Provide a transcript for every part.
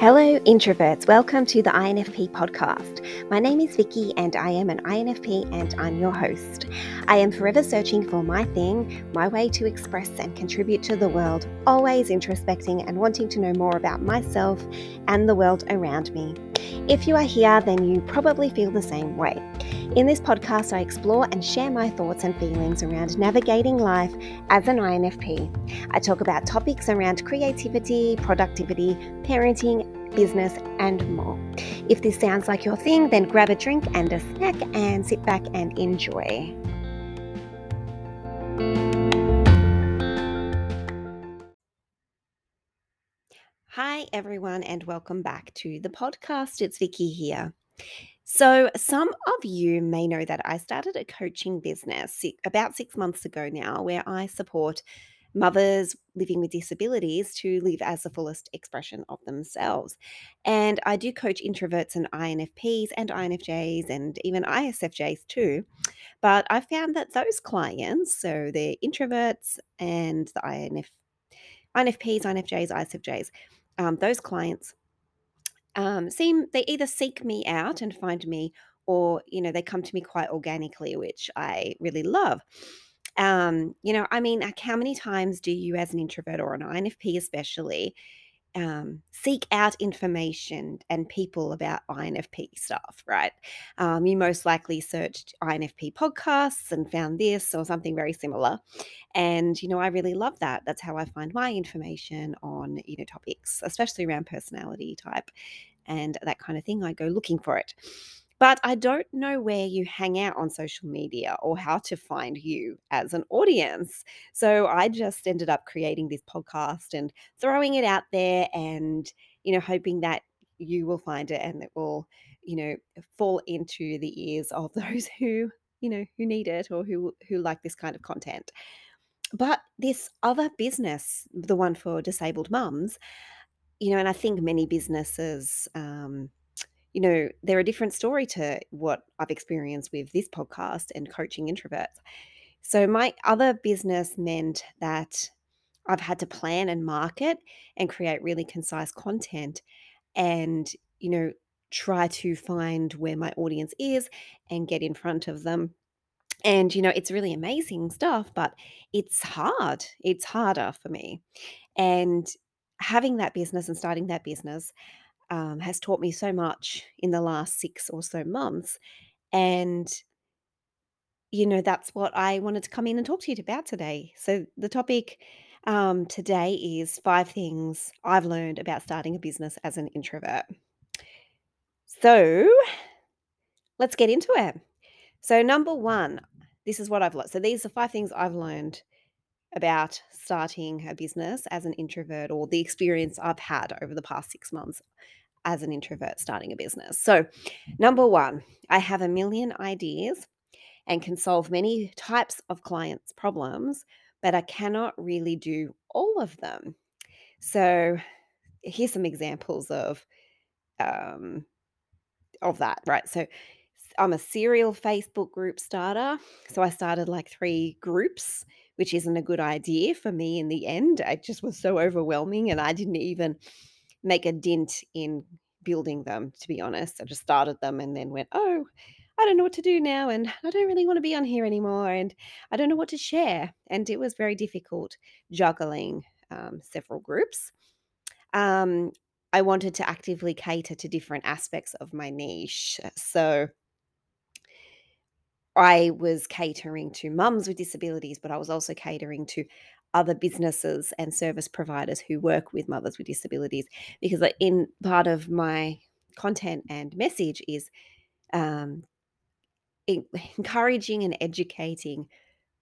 Hello, introverts. Welcome to the INFP podcast. My name is Vicky and I am an INFP and I'm your host. I am forever searching for my thing, my way to express and contribute to the world, always introspecting and wanting to know more about myself and the world around me. If you are here, then you probably feel the same way. In this podcast, I explore and share my thoughts and feelings around navigating life as an INFP. I talk about topics around creativity, productivity, parenting, business, and more. If this sounds like your thing, then grab a drink and a snack and sit back and enjoy. Hi, everyone, and welcome back to the podcast. It's Vicky here. So, some of you may know that I started a coaching business about six months ago now where I support mothers living with disabilities to live as the fullest expression of themselves. And I do coach introverts and INFPs and INFJs and even ISFJs too. But I found that those clients, so the introverts and the INF, INFPs, INFJs, ISFJs, um, those clients um, seem they either seek me out and find me or you know they come to me quite organically which i really love. Um, you know i mean like how many times do you as an introvert or an infp especially um, seek out information and people about INFP stuff, right? Um, you most likely searched INFP podcasts and found this or something very similar. And, you know, I really love that. That's how I find my information on, you know, topics, especially around personality type and that kind of thing. I go looking for it. But I don't know where you hang out on social media or how to find you as an audience. So I just ended up creating this podcast and throwing it out there and, you know, hoping that you will find it and it will, you know, fall into the ears of those who, you know, who need it or who who like this kind of content. But this other business, the one for disabled mums, you know, and I think many businesses um, you know, they're a different story to what I've experienced with this podcast and coaching introverts. So, my other business meant that I've had to plan and market and create really concise content and, you know, try to find where my audience is and get in front of them. And, you know, it's really amazing stuff, but it's hard. It's harder for me. And having that business and starting that business, um, has taught me so much in the last six or so months. And, you know, that's what I wanted to come in and talk to you about today. So, the topic um, today is five things I've learned about starting a business as an introvert. So, let's get into it. So, number one, this is what I've learned. So, these are five things I've learned about starting a business as an introvert or the experience I've had over the past six months as an introvert starting a business. So, number one, I have a million ideas and can solve many types of clients' problems, but I cannot really do all of them. So, here's some examples of um, of that, right? So, I'm a serial Facebook group starter. So I started like three groups, which isn't a good idea for me in the end. It just was so overwhelming and I didn't even make a dint in building them, to be honest. I just started them and then went, oh, I don't know what to do now. And I don't really want to be on here anymore. And I don't know what to share. And it was very difficult juggling um, several groups. Um, I wanted to actively cater to different aspects of my niche. So I was catering to mums with disabilities, but I was also catering to other businesses and service providers who work with mothers with disabilities because in part of my content and message is um, encouraging and educating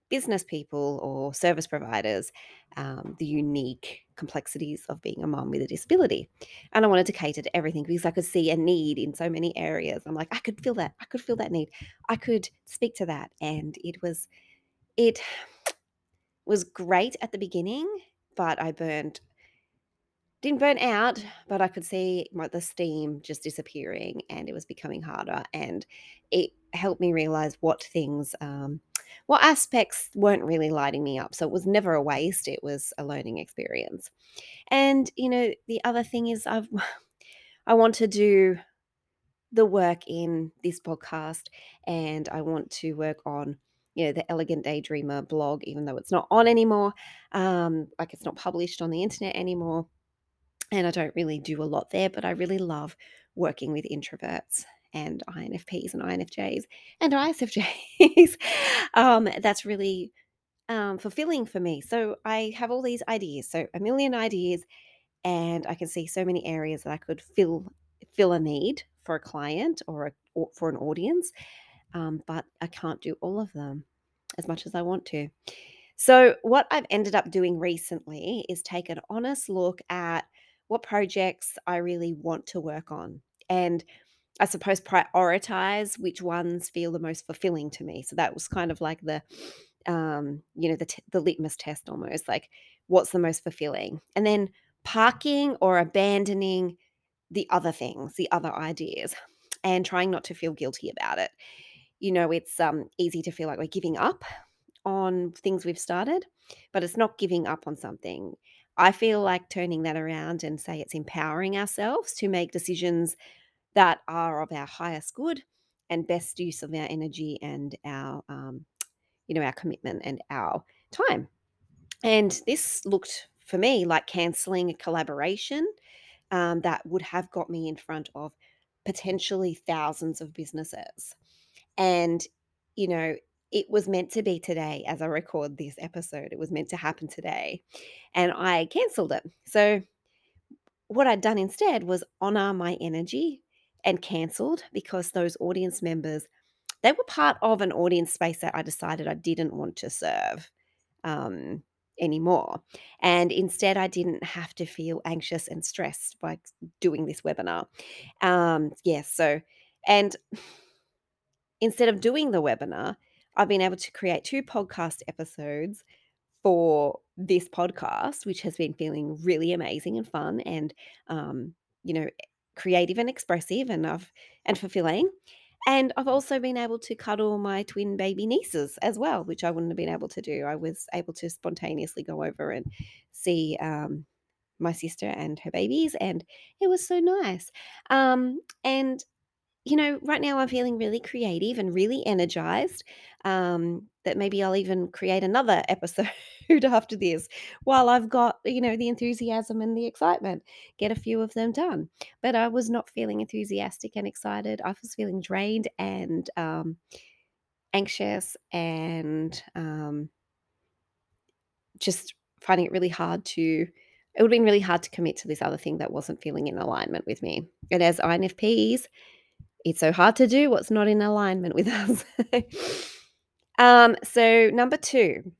business people or service providers um, the unique complexities of being a mom with a disability. And i wanted to cater to everything because i could see a need in so many areas. I'm like i could feel that. I could feel that need. I could speak to that. And it was it was great at the beginning, but I burned didn't burn out, but I could see the steam just disappearing and it was becoming harder. And it helped me realize what things, um, what aspects weren't really lighting me up. So it was never a waste, it was a learning experience. And, you know, the other thing is, I've, I want to do the work in this podcast and I want to work on you know the elegant daydreamer blog even though it's not on anymore um like it's not published on the internet anymore and I don't really do a lot there but I really love working with introverts and INFPs and INFJs and ISFJs um that's really um, fulfilling for me. So I have all these ideas, so a million ideas, and I can see so many areas that I could fill fill a need for a client or, a, or for an audience, um, but I can't do all of them as much as I want to. So what I've ended up doing recently is take an honest look at what projects I really want to work on and I suppose prioritize which ones feel the most fulfilling to me. So that was kind of like the um, you know, the t- the litmus test almost like what's the most fulfilling. And then parking or abandoning the other things, the other ideas and trying not to feel guilty about it. You know, it's um easy to feel like we're giving up on things we've started, but it's not giving up on something. I feel like turning that around and say it's empowering ourselves to make decisions that are of our highest good and best use of our energy and our um, you know our commitment and our time. And this looked for me like cancelling a collaboration um, that would have got me in front of potentially thousands of businesses. And you know it was meant to be today as i record this episode. It was meant to happen today and i cancelled it. So what I'd done instead was honor my energy and cancelled because those audience members they were part of an audience space that I decided I didn't want to serve um, anymore. And instead, I didn't have to feel anxious and stressed by doing this webinar. Um, yes, so, and instead of doing the webinar, I've been able to create two podcast episodes for this podcast, which has been feeling really amazing and fun and, um, you know, creative and expressive and I've, and fulfilling. And I've also been able to cuddle my twin baby nieces as well, which I wouldn't have been able to do. I was able to spontaneously go over and see um, my sister and her babies, and it was so nice. Um, and you know, right now I'm feeling really creative and really energized. Um, that maybe I'll even create another episode after this while I've got, you know, the enthusiasm and the excitement, get a few of them done. But I was not feeling enthusiastic and excited. I was feeling drained and um, anxious and um, just finding it really hard to it would have been really hard to commit to this other thing that wasn't feeling in alignment with me. And as INFPs, it's so hard to do what's not in alignment with us. um, so, number two,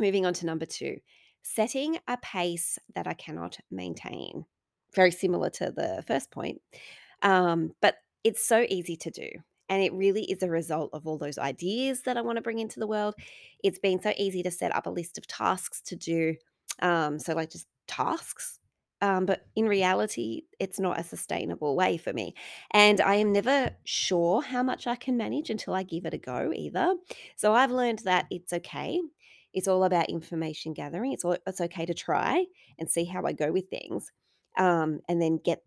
moving on to number two, setting a pace that I cannot maintain. Very similar to the first point, um, but it's so easy to do. And it really is a result of all those ideas that I want to bring into the world. It's been so easy to set up a list of tasks to do. Um, so, like just tasks um, but in reality, it's not a sustainable way for me. And I am never sure how much I can manage until I give it a go either. So I've learned that it's okay. It's all about information gathering. It's all, it's okay to try and see how I go with things, um, and then get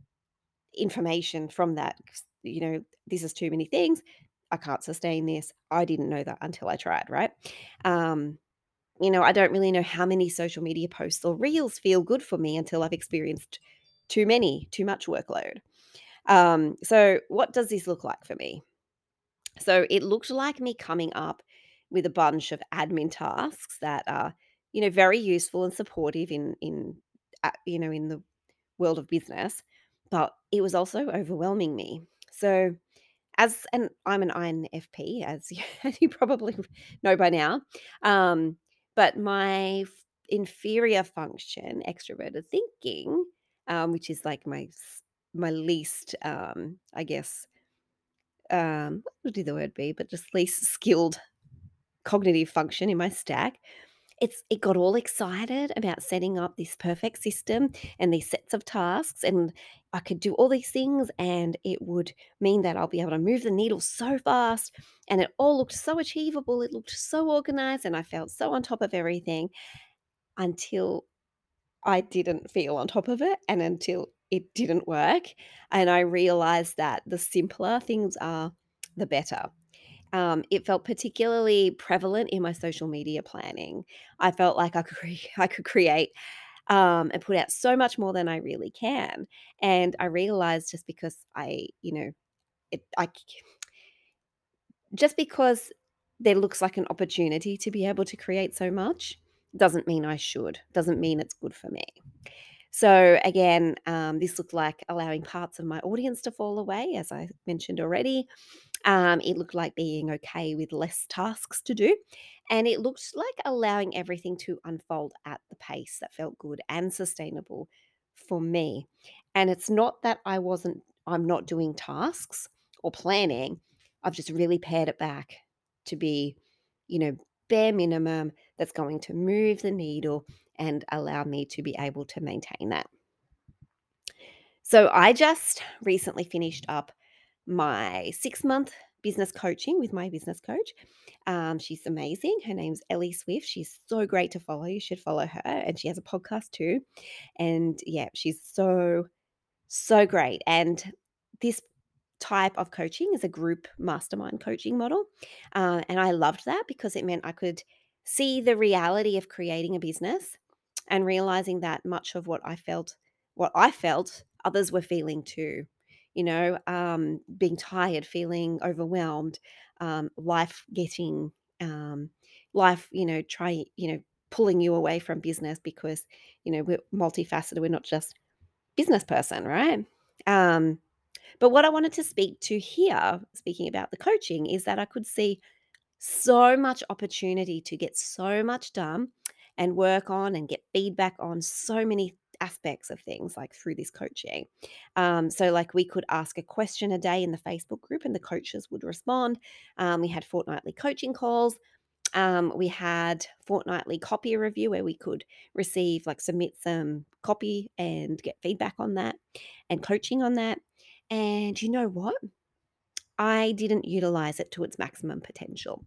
information from that. You know, this is too many things. I can't sustain this. I didn't know that until I tried. Right. Um, you know, I don't really know how many social media posts or reels feel good for me until I've experienced too many, too much workload. Um, so, what does this look like for me? So, it looked like me coming up with a bunch of admin tasks that are, you know, very useful and supportive in in uh, you know in the world of business, but it was also overwhelming me. So, as and I'm an INFP, as you, as you probably know by now. Um, but my inferior function, extroverted thinking, um, which is like my my least, um, I guess, um, what would the word be? But just least skilled cognitive function in my stack it's it got all excited about setting up this perfect system and these sets of tasks and I could do all these things and it would mean that I'll be able to move the needle so fast and it all looked so achievable it looked so organized and I felt so on top of everything until I didn't feel on top of it and until it didn't work. And I realized that the simpler things are, the better. Um, it felt particularly prevalent in my social media planning. I felt like I could cre- I could create um, and put out so much more than I really can. And I realized just because I, you know, it, I just because there looks like an opportunity to be able to create so much doesn't mean I should, doesn't mean it's good for me. So, again, um, this looked like allowing parts of my audience to fall away, as I mentioned already. Um, it looked like being okay with less tasks to do. And it looked like allowing everything to unfold at the pace that felt good and sustainable for me. And it's not that I wasn't, I'm not doing tasks or planning. I've just really pared it back to be, you know, bare minimum that's going to move the needle and allow me to be able to maintain that. So I just recently finished up my six month business coaching with my business coach. Um, she's amazing. Her name's Ellie Swift. She's so great to follow. You should follow her. And she has a podcast too. And yeah, she's so, so great. And this type of coaching is a group mastermind coaching model. Uh, and I loved that because it meant I could see the reality of creating a business and realizing that much of what I felt, what I felt, others were feeling too. You know, um, being tired, feeling overwhelmed, um, life getting, um, life, you know, try, you know, pulling you away from business because, you know, we're multifaceted. We're not just business person, right? Um, but what I wanted to speak to here, speaking about the coaching, is that I could see so much opportunity to get so much done and work on and get feedback on so many aspects of things like through this coaching. Um, so, like, we could ask a question a day in the Facebook group and the coaches would respond. Um, we had fortnightly coaching calls. Um, we had fortnightly copy review where we could receive, like, submit some copy and get feedback on that and coaching on that. And you know what? I didn't utilize it to its maximum potential.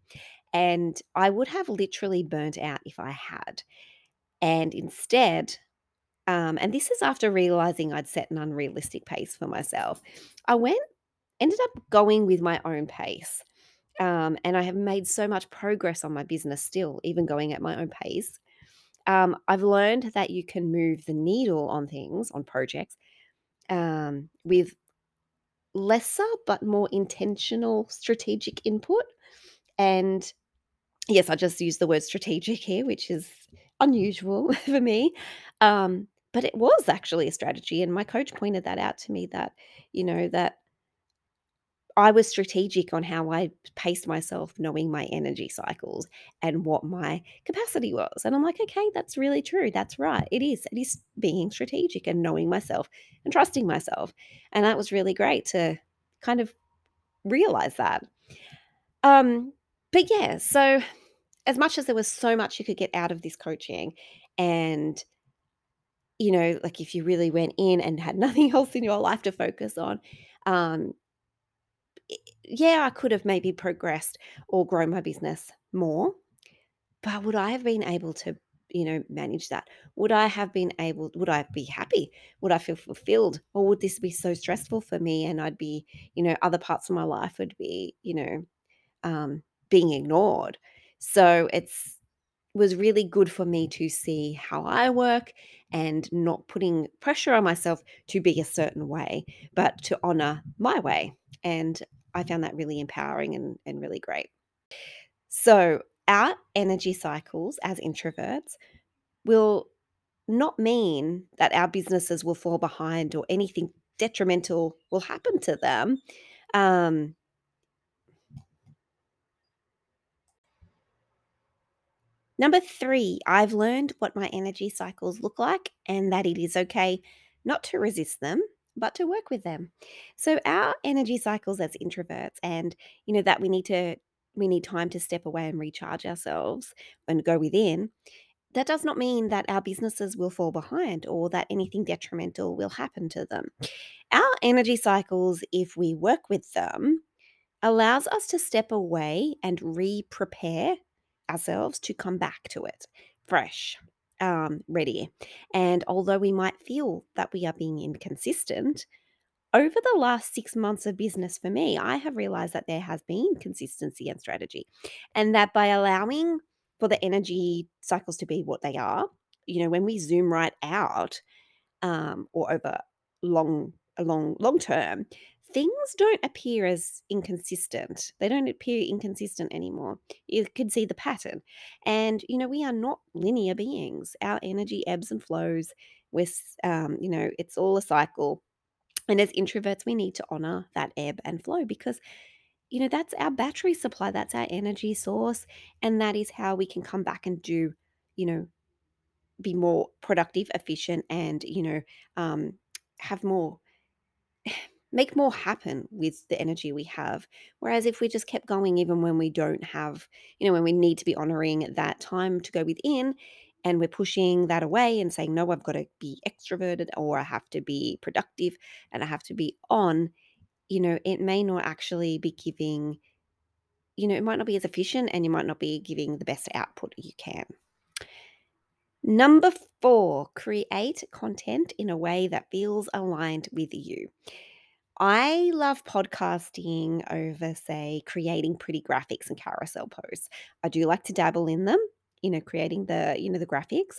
And I would have literally burnt out if I had. And instead, um, and this is after realizing I'd set an unrealistic pace for myself, I went, ended up going with my own pace. Um, and I have made so much progress on my business still, even going at my own pace. Um, I've learned that you can move the needle on things, on projects, um, with lesser but more intentional strategic input. And yes, I just use the word strategic here, which is unusual for me. Um, but it was actually a strategy. And my coach pointed that out to me that, you know, that I was strategic on how I paced myself, knowing my energy cycles and what my capacity was. And I'm like, okay, that's really true. That's right. It is. It is being strategic and knowing myself and trusting myself. And that was really great to kind of realize that. Um, but yeah, so as much as there was so much you could get out of this coaching and you know like if you really went in and had nothing else in your life to focus on um yeah i could have maybe progressed or grown my business more but would i have been able to you know manage that? Would i have been able would i be happy? Would i feel fulfilled? Or would this be so stressful for me and i'd be you know other parts of my life would be you know um being ignored? So it's was really good for me to see how I work and not putting pressure on myself to be a certain way, but to honor my way. And I found that really empowering and, and really great. So, our energy cycles as introverts will not mean that our businesses will fall behind or anything detrimental will happen to them. Um, Number three, I've learned what my energy cycles look like and that it is okay not to resist them, but to work with them. So our energy cycles as introverts and you know that we need to we need time to step away and recharge ourselves and go within. That does not mean that our businesses will fall behind or that anything detrimental will happen to them. Our energy cycles, if we work with them, allows us to step away and re prepare ourselves to come back to it fresh. um, ready. And although we might feel that we are being inconsistent, over the last six months of business for me, I have realized that there has been consistency and strategy. And that by allowing for the energy cycles to be what they are, you know, when we zoom right out um, or over long, long, long term, things don't appear as inconsistent. They don't appear inconsistent anymore. You can see the pattern. And, you know, we are not linear beings. Our energy ebbs and flows. With, um, you know, it's all a cycle and as introverts, we need to honor that ebb and flow because, you know, that's our battery supply, that's our energy source. And that is how we can come back and do, you know, be more productive, efficient, and, you know, um, have more, make more happen with the energy we have. Whereas if we just kept going, even when we don't have, you know, when we need to be honoring that time to go within, and we're pushing that away and saying, no, I've got to be extroverted or I have to be productive and I have to be on, you know, it may not actually be giving, you know, it might not be as efficient and you might not be giving the best output you can. Number four, create content in a way that feels aligned with you. I love podcasting over, say, creating pretty graphics and carousel posts. I do like to dabble in them, you know, creating the, you know, the graphics.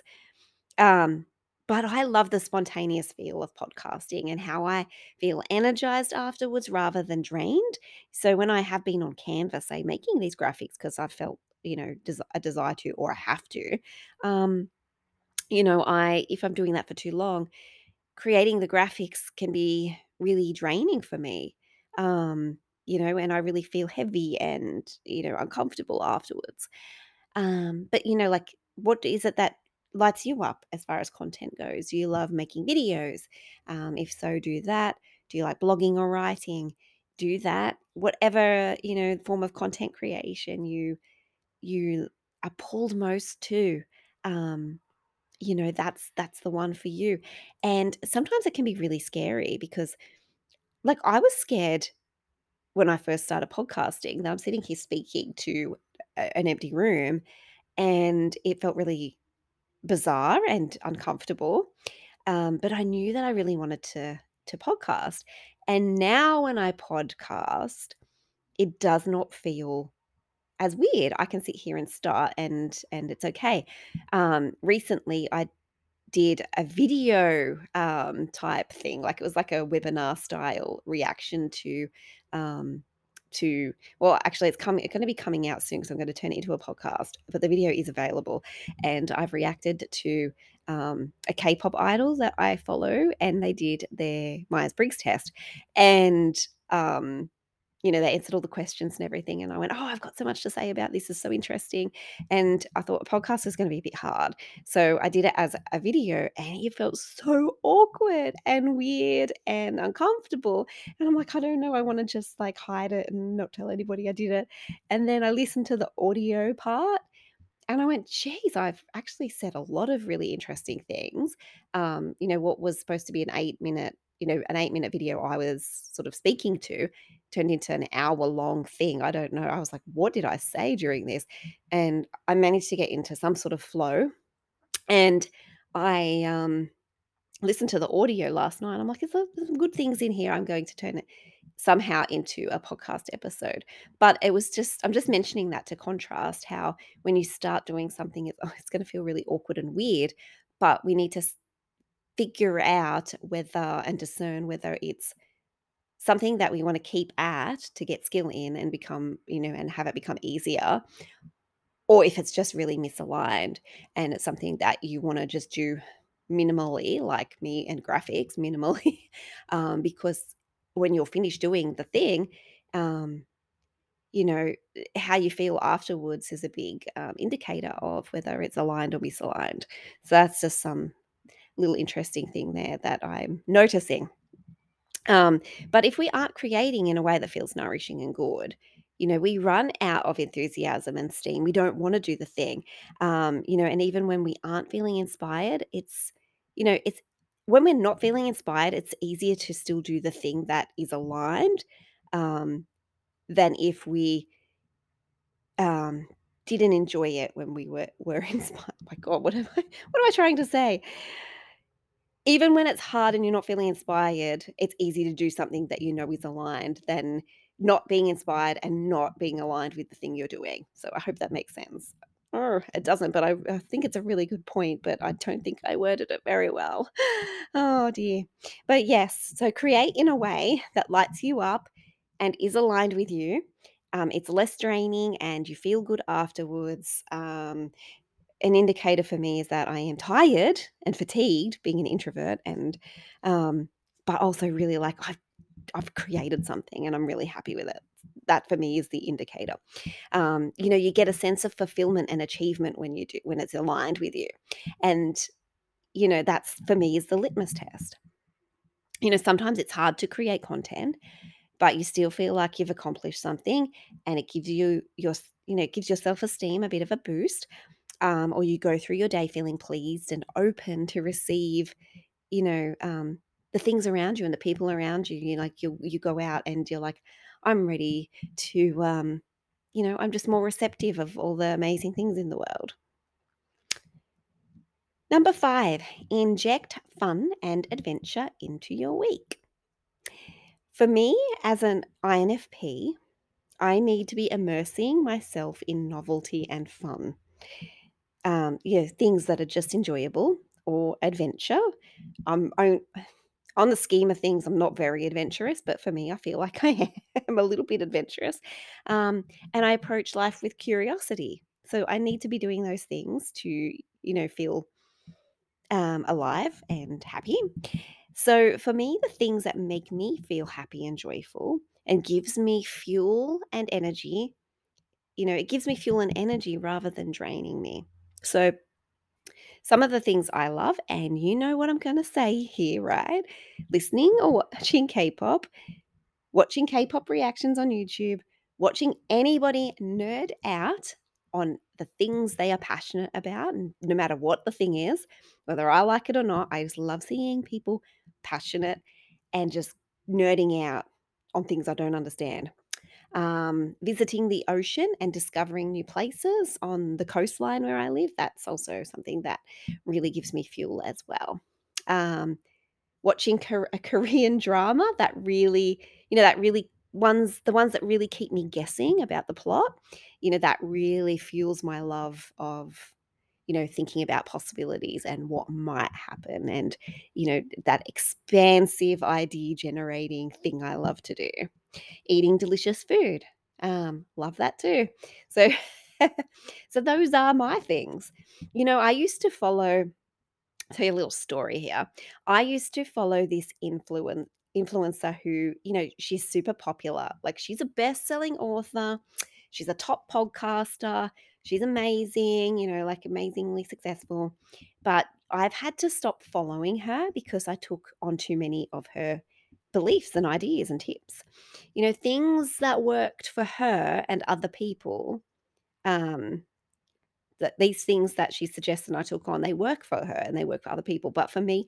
Um, but I love the spontaneous feel of podcasting and how I feel energized afterwards rather than drained. So when I have been on Canva, say, making these graphics because I've felt, you know, des- a desire to or I have to, um, you know, I if I'm doing that for too long, creating the graphics can be really draining for me. Um, you know, and I really feel heavy and, you know, uncomfortable afterwards. Um, but you know, like what is it that lights you up as far as content goes? Do you love making videos? Um, if so, do that. Do you like blogging or writing? Do that. Whatever, you know, form of content creation you you are pulled most to. Um, you know, that's that's the one for you. And sometimes it can be really scary because like I was scared when I first started podcasting that I'm sitting here speaking to a- an empty room and it felt really bizarre and uncomfortable. Um, but I knew that I really wanted to to podcast. And now when I podcast, it does not feel as weird. I can sit here and start and and it's okay. Um, recently I did a video um, type thing, like it was like a webinar style reaction to um, to well actually it's coming it's going to be coming out soon because i'm going to turn it into a podcast but the video is available. And i've reacted to um, a k-pop idol that i follow and they did their myers-briggs test. And um, you know, they answered all the questions and everything. And I went, Oh, I've got so much to say about this. Is so interesting. And I thought a podcast was going to be a bit hard. So I did it as a video and it felt so awkward and weird and uncomfortable. And I'm like, I don't know. I want to just like hide it and not tell anybody I did it. And then I listened to the audio part and I went, geez, I've actually said a lot of really interesting things. Um, you know, what was supposed to be an eight minute, you know, an eight minute video I was sort of speaking to turned into an hour long thing. I don't know. I was like, what did I say during this? And I managed to get into some sort of flow. And I um listened to the audio last night. I'm like, there's some good things in here. I'm going to turn it somehow into a podcast episode. But it was just, I'm just mentioning that to contrast how when you start doing something, it's, oh, it's going to feel really awkward and weird. But we need to figure out whether and discern whether it's something that we want to keep at to get skill in and become, you know, and have it become easier, or if it's just really misaligned and it's something that you want to just do minimally, like me and graphics, minimally, um, because when you're finished doing the thing, um, you know, how you feel afterwards is a big um, indicator of whether it's aligned or misaligned. So that's just some little interesting thing there that I'm noticing. Um, but if we aren't creating in a way that feels nourishing and good, you know, we run out of enthusiasm and steam. We don't want to do the thing. Um, you know, and even when we aren't feeling inspired, it's, you know, it's when we're not feeling inspired, it's easier to still do the thing that is aligned um, than if we um, didn't enjoy it when we were were inspired. My God, what am I what am I trying to say? Even when it's hard and you're not feeling inspired, it's easy to do something that you know is aligned than not being inspired and not being aligned with the thing you're doing. So I hope that makes sense. Oh, it doesn't, but I, I think it's a really good point, but I don't think I worded it very well. Oh dear. But yes, so create in a way that lights you up and is aligned with you. Um, it's less draining and you feel good afterwards. Um, an indicator for me is that I am tired and fatigued, being an introvert, and um, but also really like I've I've created something and I'm really happy with it. That for me is the indicator. Um, you know, you get a sense of fulfillment and achievement when you do when it's aligned with you, and you know that's for me is the litmus test. You know, sometimes it's hard to create content, but you still feel like you've accomplished something, and it gives you your you know gives your self esteem a bit of a boost um, or you go through your day feeling pleased and open to receive, you know, um, the things around you and the people around you. You like you you go out and you're like, I'm ready to, um, you know, I'm just more receptive of all the amazing things in the world. Number five, inject fun and adventure into your week. For me, as an INFP, I need to be immersing myself in novelty and fun um, yeah, things that are just enjoyable or adventure. Um, I, on the scheme of things, I'm not very adventurous, but for me, I feel like I am a little bit adventurous. Um, and I approach life with curiosity. So I need to be doing those things to, you know, feel um, alive and happy. So for me, the things that make me feel happy and joyful and gives me fuel and energy, you know, it gives me fuel and energy rather than draining me. So, some of the things I love, and you know what I'm going to say here, right? Listening or watching K pop, watching K pop reactions on YouTube, watching anybody nerd out on the things they are passionate about, and no matter what the thing is, whether I like it or not, I just love seeing people passionate and just nerding out on things I don't understand um, visiting the ocean and discovering new places on the coastline where I live. That's also something that really gives me fuel as well. Um, watching a Korean drama that really, you know, that really ones the ones that really keep me guessing about the plot you know that really fuels my love of you know thinking about possibilities and what might happen and you know that expansive idea generating thing i love to do eating delicious food. Um, love that too. So, so those are my things. You know, I used to follow. Tell you a little story here. I used to follow this influence influencer who, you know, she's super popular. Like she's a best-selling author. She's a top podcaster. She's amazing, you know, like amazingly successful. But I've had to stop following her because I took on too many of her beliefs and ideas and tips. You know, things that worked for her and other people, um, that these things that she suggested I took on, they work for her and they work for other people. But for me,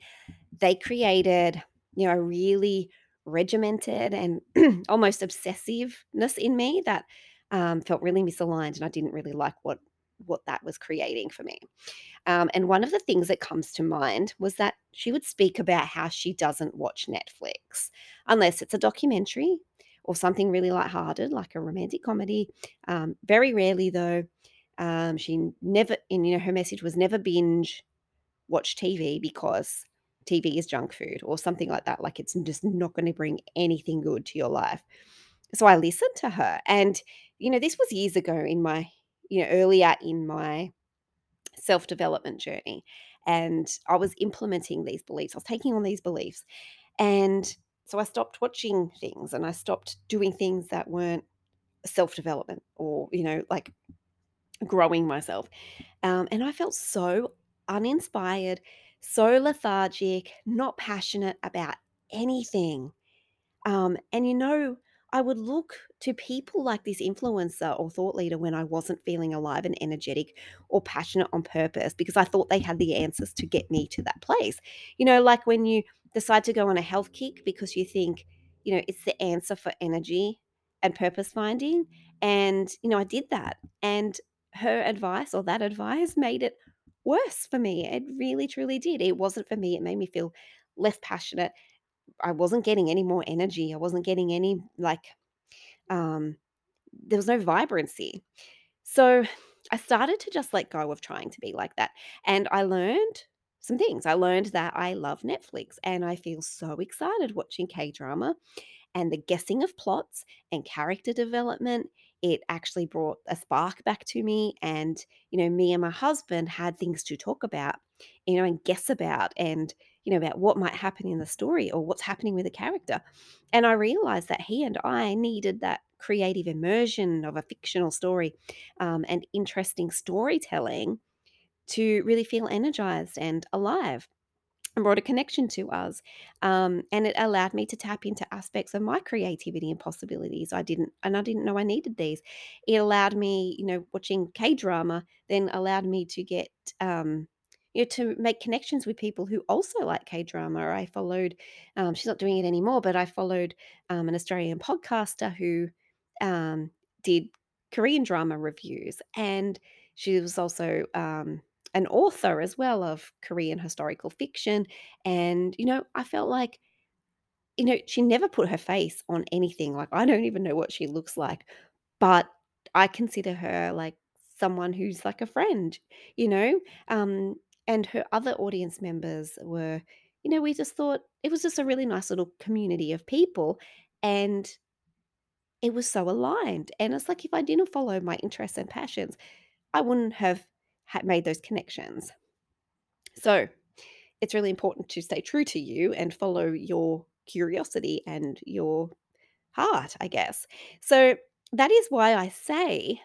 they created, you know, a really regimented and almost obsessiveness in me that um, felt really misaligned, and I didn't really like what what that was creating for me. Um, and one of the things that comes to mind was that she would speak about how she doesn't watch Netflix unless it's a documentary or something really lighthearted, like a romantic comedy. Um, very rarely, though, um, she never, and you know, her message was never binge watch TV because TV is junk food or something like that. Like it's just not going to bring anything good to your life. So I listened to her, and you know, this was years ago in my, you know, earlier in my self development journey. And I was implementing these beliefs, I was taking on these beliefs. And so I stopped watching things and I stopped doing things that weren't self development or, you know, like growing myself. Um, and I felt so uninspired, so lethargic, not passionate about anything. Um, and you know, I would look to people like this influencer or thought leader when I wasn't feeling alive and energetic or passionate on purpose because I thought they had the answers to get me to that place. You know, like when you decide to go on a health kick because you think, you know, it's the answer for energy and purpose finding. And, you know, I did that. And her advice or that advice made it worse for me. It really, truly did. It wasn't for me. It made me feel less passionate. I wasn't getting any more energy. I wasn't getting any, like, um, there was no vibrancy. So I started to just let go of trying to be like that. And I learned some things. I learned that I love Netflix and I feel so excited watching K drama and the guessing of plots and character development. It actually brought a spark back to me. And, you know, me and my husband had things to talk about, you know, and guess about and, you know, about what might happen in the story or what's happening with a character. And I realized that he and I needed that creative immersion of a fictional story um, and interesting storytelling to really feel energized and alive and brought a connection to us. Um, and it allowed me to tap into aspects of my creativity and possibilities. I didn't, and I didn't know I needed these. It allowed me, you know, watching K drama then allowed me to get, um, you know, to make connections with people who also like K drama. I followed, um, she's not doing it anymore, but I followed um, an Australian podcaster who um, did Korean drama reviews. And she was also, um, an author as well of Korean historical fiction. And, you know, I felt like, you know, she never put her face on anything. Like, I don't even know what she looks like, but I consider her like someone who's like a friend, you know? Um, and her other audience members were, you know, we just thought it was just a really nice little community of people. And it was so aligned. And it's like if I didn't follow my interests and passions, I wouldn't have ha- made those connections. So it's really important to stay true to you and follow your curiosity and your heart, I guess. So that is why I say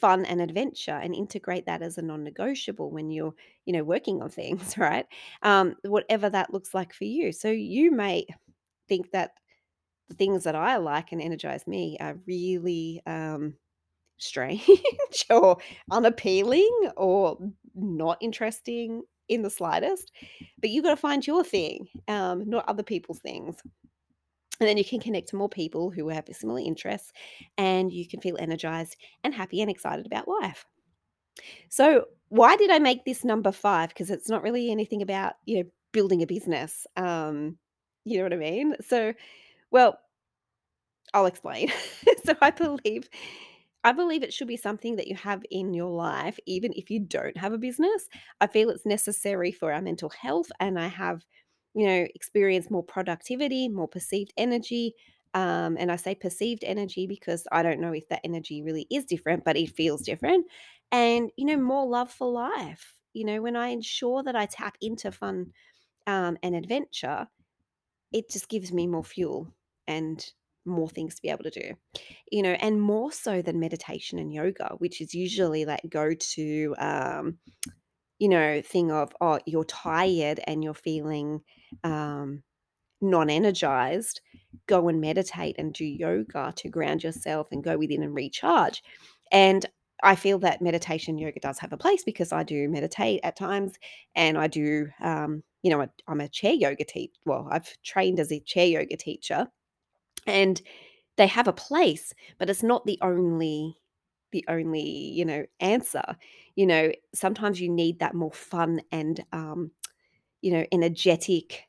fun and adventure and integrate that as a non-negotiable when you're you know working on things right um whatever that looks like for you so you may think that the things that i like and energize me are really um strange or unappealing or not interesting in the slightest. But you've got to find your thing, um, not other people's things. And then you can connect to more people who have similar interests and you can feel energized and happy and excited about life. So, why did I make this number five? Because it's not really anything about, you know, building a business. Um, you know what I mean? So, well, I'll explain. so I believe I believe it should be something that you have in your life, even if you don't have a business. I feel it's necessary for our mental health, and I have, you know, experience more productivity, more perceived energy. Um, and I say perceived energy because I don't know if that energy really is different, but it feels different. And, you know, more love for life. You know, when I ensure that I tap into fun um, and adventure, it just gives me more fuel and more things to be able to do you know and more so than meditation and yoga which is usually like go to um you know thing of oh you're tired and you're feeling um non-energized go and meditate and do yoga to ground yourself and go within and recharge and I feel that meditation yoga does have a place because I do meditate at times and I do, um, you know, I- I'm a chair yoga teacher. Well, I've trained as a chair yoga teacher and they have a place, but it's not the only the only, you know, answer. You know, sometimes you need that more fun and um, you know, energetic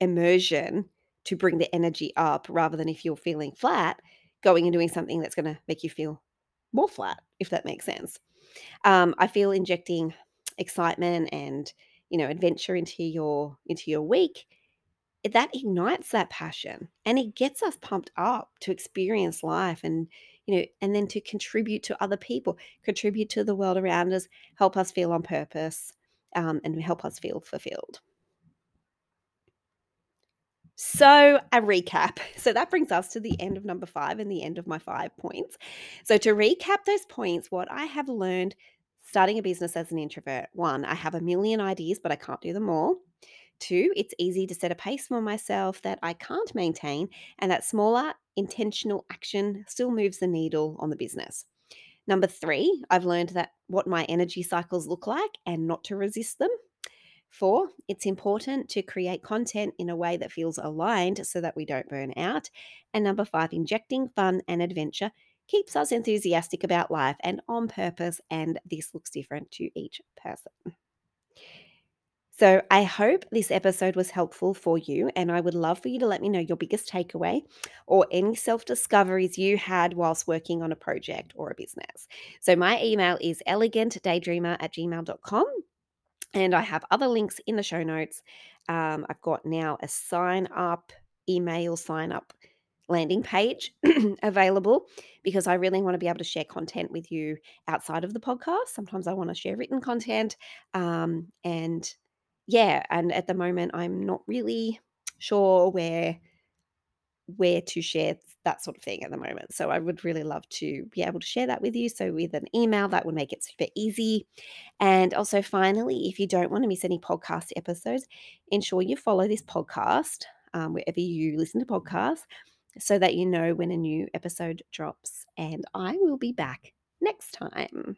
immersion to bring the energy up rather than if you're feeling flat, going and doing something that's going to make you feel more flat, if that makes sense. Um, I feel injecting excitement and you know adventure into your into your week that ignites that passion and it gets us pumped up to experience life and you know and then to contribute to other people contribute to the world around us help us feel on purpose um, and help us feel fulfilled so, a recap. So, that brings us to the end of number five and the end of my five points. So, to recap those points, what I have learned starting a business as an introvert one, I have a million ideas, but I can't do them all. Two, it's easy to set a pace for myself that I can't maintain, and that smaller, intentional action still moves the needle on the business. Number three, I've learned that what my energy cycles look like and not to resist them. Four, it's important to create content in a way that feels aligned so that we don't burn out. And number five, injecting fun and adventure keeps us enthusiastic about life and on purpose. And this looks different to each person. So, I hope this episode was helpful for you, and I would love for you to let me know your biggest takeaway or any self discoveries you had whilst working on a project or a business. So, my email is elegantdaydreamer at gmail.com, and I have other links in the show notes. Um, I've got now a sign up, email sign up landing page available because I really want to be able to share content with you outside of the podcast. Sometimes I want to share written content. Um, and yeah, and at the moment, I'm not really sure where where to share that sort of thing at the moment. So I would really love to be able to share that with you. So with an email, that would make it super easy. And also, finally, if you don't want to miss any podcast episodes, ensure you follow this podcast um, wherever you listen to podcasts so that you know when a new episode drops. And I will be back next time.